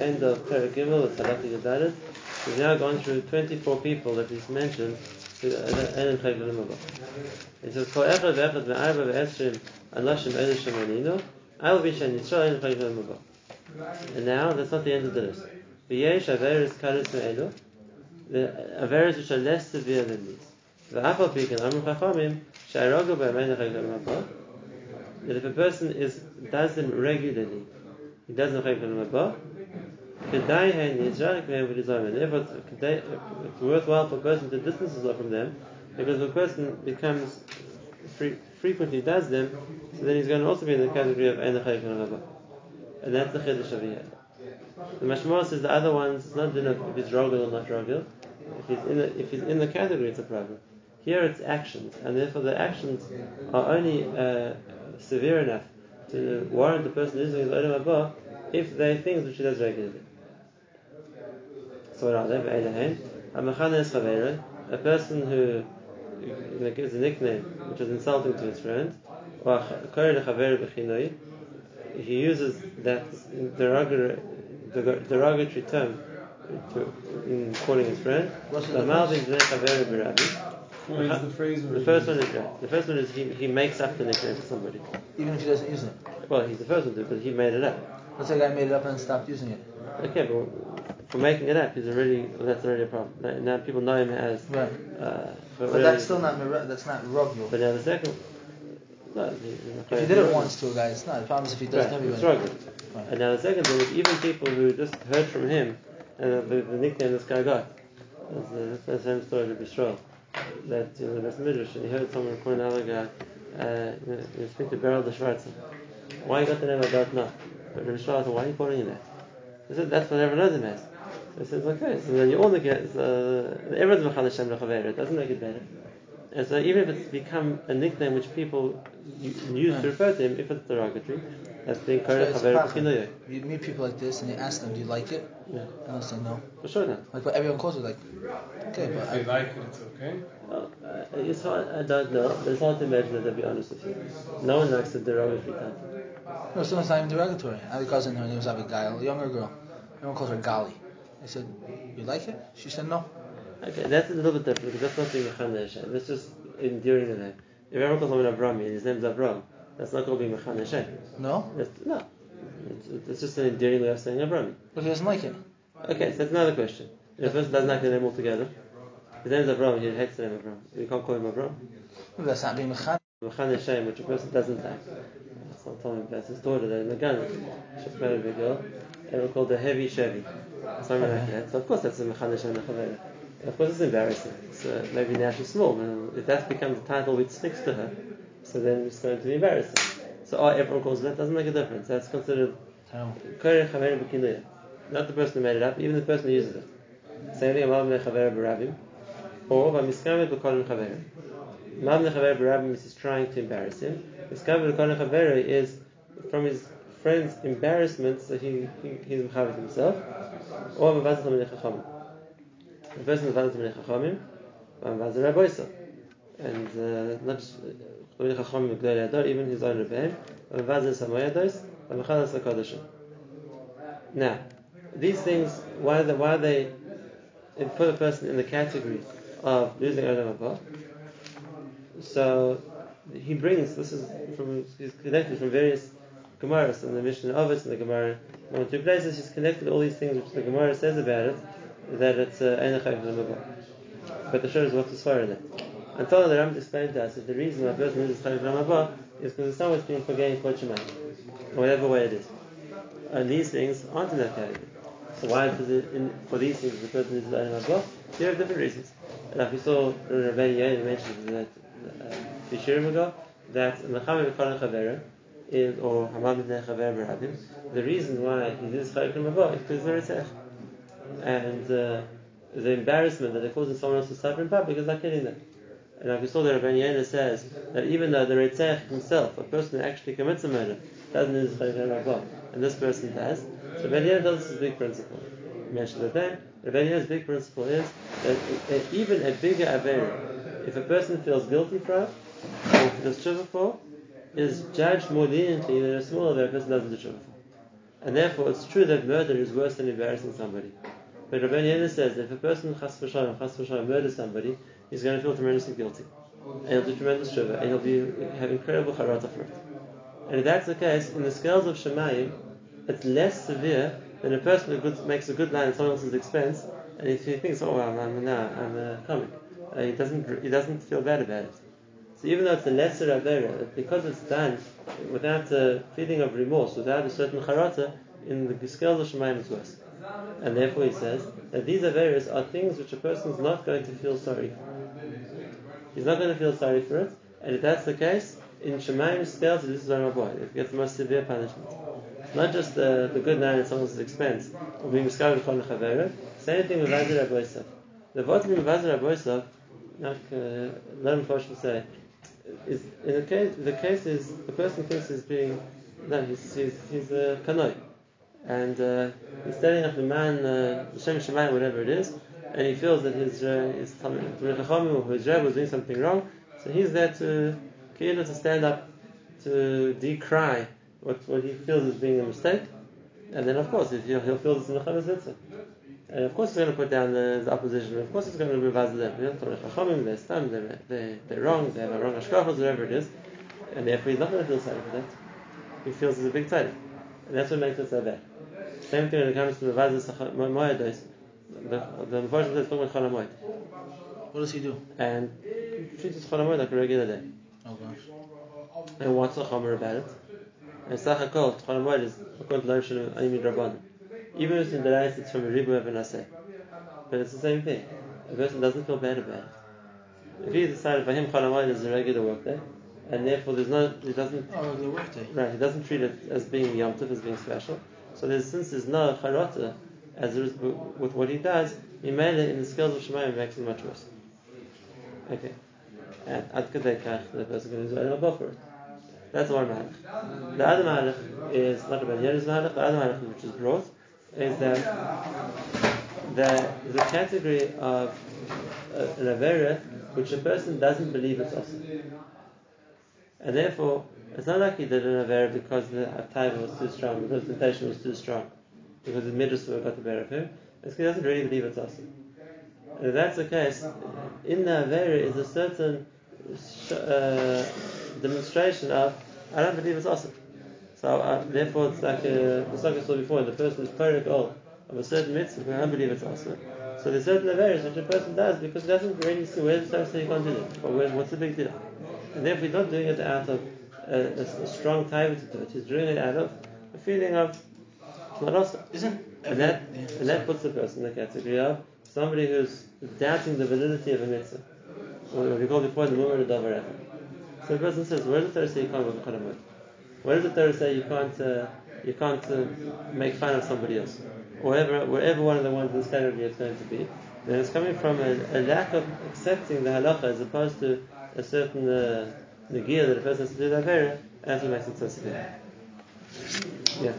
end of Perek Gimel, it's Halakha Gedalit. We've now gone through 24 people that he's mentioned who Enem Chayk L'Mabah. He says, Kol Echad Ve'echad Ve'arba Ve'esrim Anashim Enishim Anino, Al Vishan Yisrael Enem Chayk L'Mabah. And now, that's not the end of the list. V'yesh Averis Karis Me'elu, the Averis which are less severe than these. V'afal Pikin Amr Chachamim, Sha'arogu Be'emen Chayk L'Mabah, that if a person is does them regularly, he does not have chayv l'mabah. Kedai hen yizrak mehem v'lizarim. Therefore, it's, it's worthwhile for a person to distance himself from them, because a person becomes free, frequently does them, so then he's going to also be in the category of ein chayv l'mabah. And that's the chiddush of here. The Mashmah says the other ones, it's not enough if he's rogel or not rogel. If he's in the, if he's in the category, it's a problem. Here it's actions, and therefore the actions are only uh, severe enough to warrant the person using his Olam Haba if they things which he does regularly. So what are they? Ve'elahen, Hamachanes Chavera, a person who you know, gives a nickname which is insulting to his friend, or Korer Chavera B'chinoi, he uses that derogatory, derogatory term to, in calling his friend. Lamalvin B'nei Chavera B'Rabi, the phrase? the first one is yeah, the first one is he, he makes up the nickname for somebody. Even if he doesn't use it. Well, he's the first one to, but he made it up. Let's say guy made it up and stopped using it. Okay, but for making it up, he's already well, that's already a problem. Now, now people know him as. Right. Uh, But really- that's still not mir- that's not rugul. But now the second. No, If he did it once to a guy, it's not. The problem is if he does Right, it it's wrong. Right. And now the second thing is even people who just heard from him and the, the nickname this guy got. That's the, that's the same story to Bishral. That you know, the Beis Midrash, and he heard someone call another guy, uh, you speak to Beryl the Schwarzer. Why you got the name don't? But Rabbi said, why are you calling him that? He said, that's what everyone knows him as. He says, okay, so then you all get, uh, everyone's Mechal Hashem Lechaver, it doesn't make it better. And so even if it's become a nickname which people u- use to refer to him, if it's derogatory, that's being So Korech it's a Chaver problem. You meet people like this and you ask them, "Do you like it?" Yeah, And they'll say no. for sure not. Like, but everyone calls it like, okay, but If they I, like it, it's okay. Uh, it's hard, I don't know, but it's hard to imagine that, to be honest with you. No one likes the derogatory term. no, someone's not even derogatory. I had a cousin, her name was Abigail, a younger girl. Everyone calls her Gali. I said, "You like it?" She said no. Okay, that's a little bit different because that's not being Mechan Hashem. That's just enduring the name. If everyone calls someone Abrami and his name's Abram, that's not called being Mechan Hashem. No, That's, no. It's, it's just an endearing way of saying Abrami. but he doesn't like it. Okay, so that's another question. If a person doesn't like the name altogether, his name is Abram, he hates the name Abram. You can't call him. Maybe that's not being mechan. Mechan Hashem, which a person doesn't like. That's not telling me that's his daughter, that in the Megan. She's married a big girl. Everyone called her Heavy Chevy. Something like that. So of course that's a Mechan Hashem. Of course it's embarrassing. So uh, maybe now she's small, but if that becomes the title which sticks to her, so then it's going to be embarrassing. So oh, everyone calls that, doesn't make a difference. That's considered Terrible. Korech Chaver B'Kinuya. Not the person who made it up, even the person who uses it. Same thing, Amav Mechaver B'Rabim. Or V'Miskamet B'Kolim Chaver. Amav Mechaver B'Rabim is trying to embarrass him. Miskamet B'Kolim Chaver is from his friend's embarrassment, so he, he he's Mechaver himself. Or Mavazat Chachamim. The person is Mavazat L'Menei Chachamim, Mavazat Rabbi and uh, not just L'Menei Chachamim Gdei Ador, even his own Rebbeim, Mavazat Samoyados, and Mechalas HaKadoshim. Now, these things, why are they, why are they put a person in the category of losing Olam Haba? So he brings this is from he's connected from various Gemaras and the Mishnah of and the Gemara one or two places. He's connected all these things which the Gemara says about it that it's uh, Ein Chayv Olam Haba. But the show is what's the swear in it. Until the Ram explained to us that the reason why a person loses Chayv Olam Haba is because it's someone's being forgetting Chod Shemayim, whatever way it is. And these things aren't in that category. So why does it, in, for these things, the person is Haba? There are different reasons. And like we saw, Rabbi Yair mentioned that uh, a few ago, that Mechamim V'Kol Chavera is, or Hamad B'nei Chaver B'Rabim, the reason why he is Chayk Haba is because they're Tzech. And uh, the embarrassment that they're causing someone else to suffer in public is not killing them. And like we saw that Rabbi Yair says that even though the Ritzech himself, a person who actually commits a murder, doesn't Chayk Haba, and this person does, so Rabbi Yair tells us a big principle. Mentioned it then. Rabbi Yair's big principle is that even a bigger Avera, if a person feels guilty for it, or feels tshuva for, is judged more leniently than a smaller Avera person doesn't do for. And therefore, it's true that murder is worse than embarrassing somebody. But Rabbi Yehuda says that if a person chas v'shalom, chas v'shalom murders somebody, he's going to feel tremendously guilty. And he'll do tremendous shiva, and he'll be, have incredible charata for it. And if that's the case, in the scales of Shemayim, it's less severe than a person who makes a good line at someone else's expense, and if he thinks, oh, I'm, I'm, no, I'm a comic, uh, he doesn't he doesn't feel bad about it. So even though it's a lesser avera, because it's done without a feeling of remorse, without a certain charata, in the scales of Shemayim it's worse. And therefore he says that these averas are things which a person is not going to feel sorry for. He's not going to feel sorry for it, and if that's the case, in Shemayim scales, this is our boy. It gets the most severe punishment. Not just the, the good man at someone's expense, or being misguided from the chavera. Same thing with Vazir Aboisov. The of Vazir Aboisov, like uh, Lam Fosh say, is in the case. The case is the person thinks he's being no, he's he's, he's a kanoi, and uh, he's standing up the man uh, Shem Shemayim, whatever it is, and he feels that his uh, his or his Rebbe was doing something wrong, so he's there to to stand up to decry what, what he feels is being a mistake, and then of course he'll, he'll feel this in the Chametz and of course he's going to put down the, the opposition. Of course he's going to revise them. They're stunned, they're, they, they're wrong, they have a wrong ashkafas, whatever it is, and therefore he's not going to feel sorry for that. He feels it's a big tzaddik. And that's what makes it so bad. Same thing when it comes to the Vazis Moedos. The the Mepharshim says talking about Chol Hamoed. What does he do? And treats his Chol Hamoed like a regular day. Oh gosh. And what's the Chomer about it? And Sachakol, Chol Hamoed is according to Lashon Ayimid Rabban. Even if it's in the rice, it's from a Ribu Evanaseh. But it's the same thing. A person doesn't feel bad about it. If he decided for him Chol Hamoed is a regular work day, and therefore there's no, he doesn't, Oh, right, he doesn't treat it as being Yom Tov, as being special. So there's, since there's no Charata, as there is with what he does, he made it in the scales of Shemayim makes it much worse. Okay. And Ad Kadei Kach, the person can it, and for it. That's one Mahalach. The other Mahalach is not about Yeru's Mahalach, the other Mahalach which is brought is that the, the category of uh, an Avera which a person doesn't believe it's awesome. And therefore, it's not like he did an Avera because the Taiva was too strong, because the temptation was too strong, because the Midrash got the better of him. It's because he doesn't really believe it's awesome. And if that's the case, in the Avera is a certain uh, demonstration of, I don't believe it's awesome. So uh, therefore, it's like uh, the like I saw before, the person is perfect all of a certain mitzvah, I don't believe it's awesome. So there's certain areas which a person does because he doesn't really see where the says you can't do that, or where, what's the big deal. And therefore, he's not doing it out of a, a, a strong time to do it. He's doing it out of a feeling of awesome. Isn't And that, Yeah, and that puts the person in the category of somebody who's doubting the validity of a mitzvah. Or what we call before the moment of echad. So the person says, where does the Torah say you can't work with Where does the Torah say you can't uh, you can't uh, make fun of somebody else? Or wherever, wherever one of the ones in this category is going to be, then it's coming from a, a lack of accepting the halacha as opposed to a certain uh, negia that a person has to do that very, and what makes it so severe.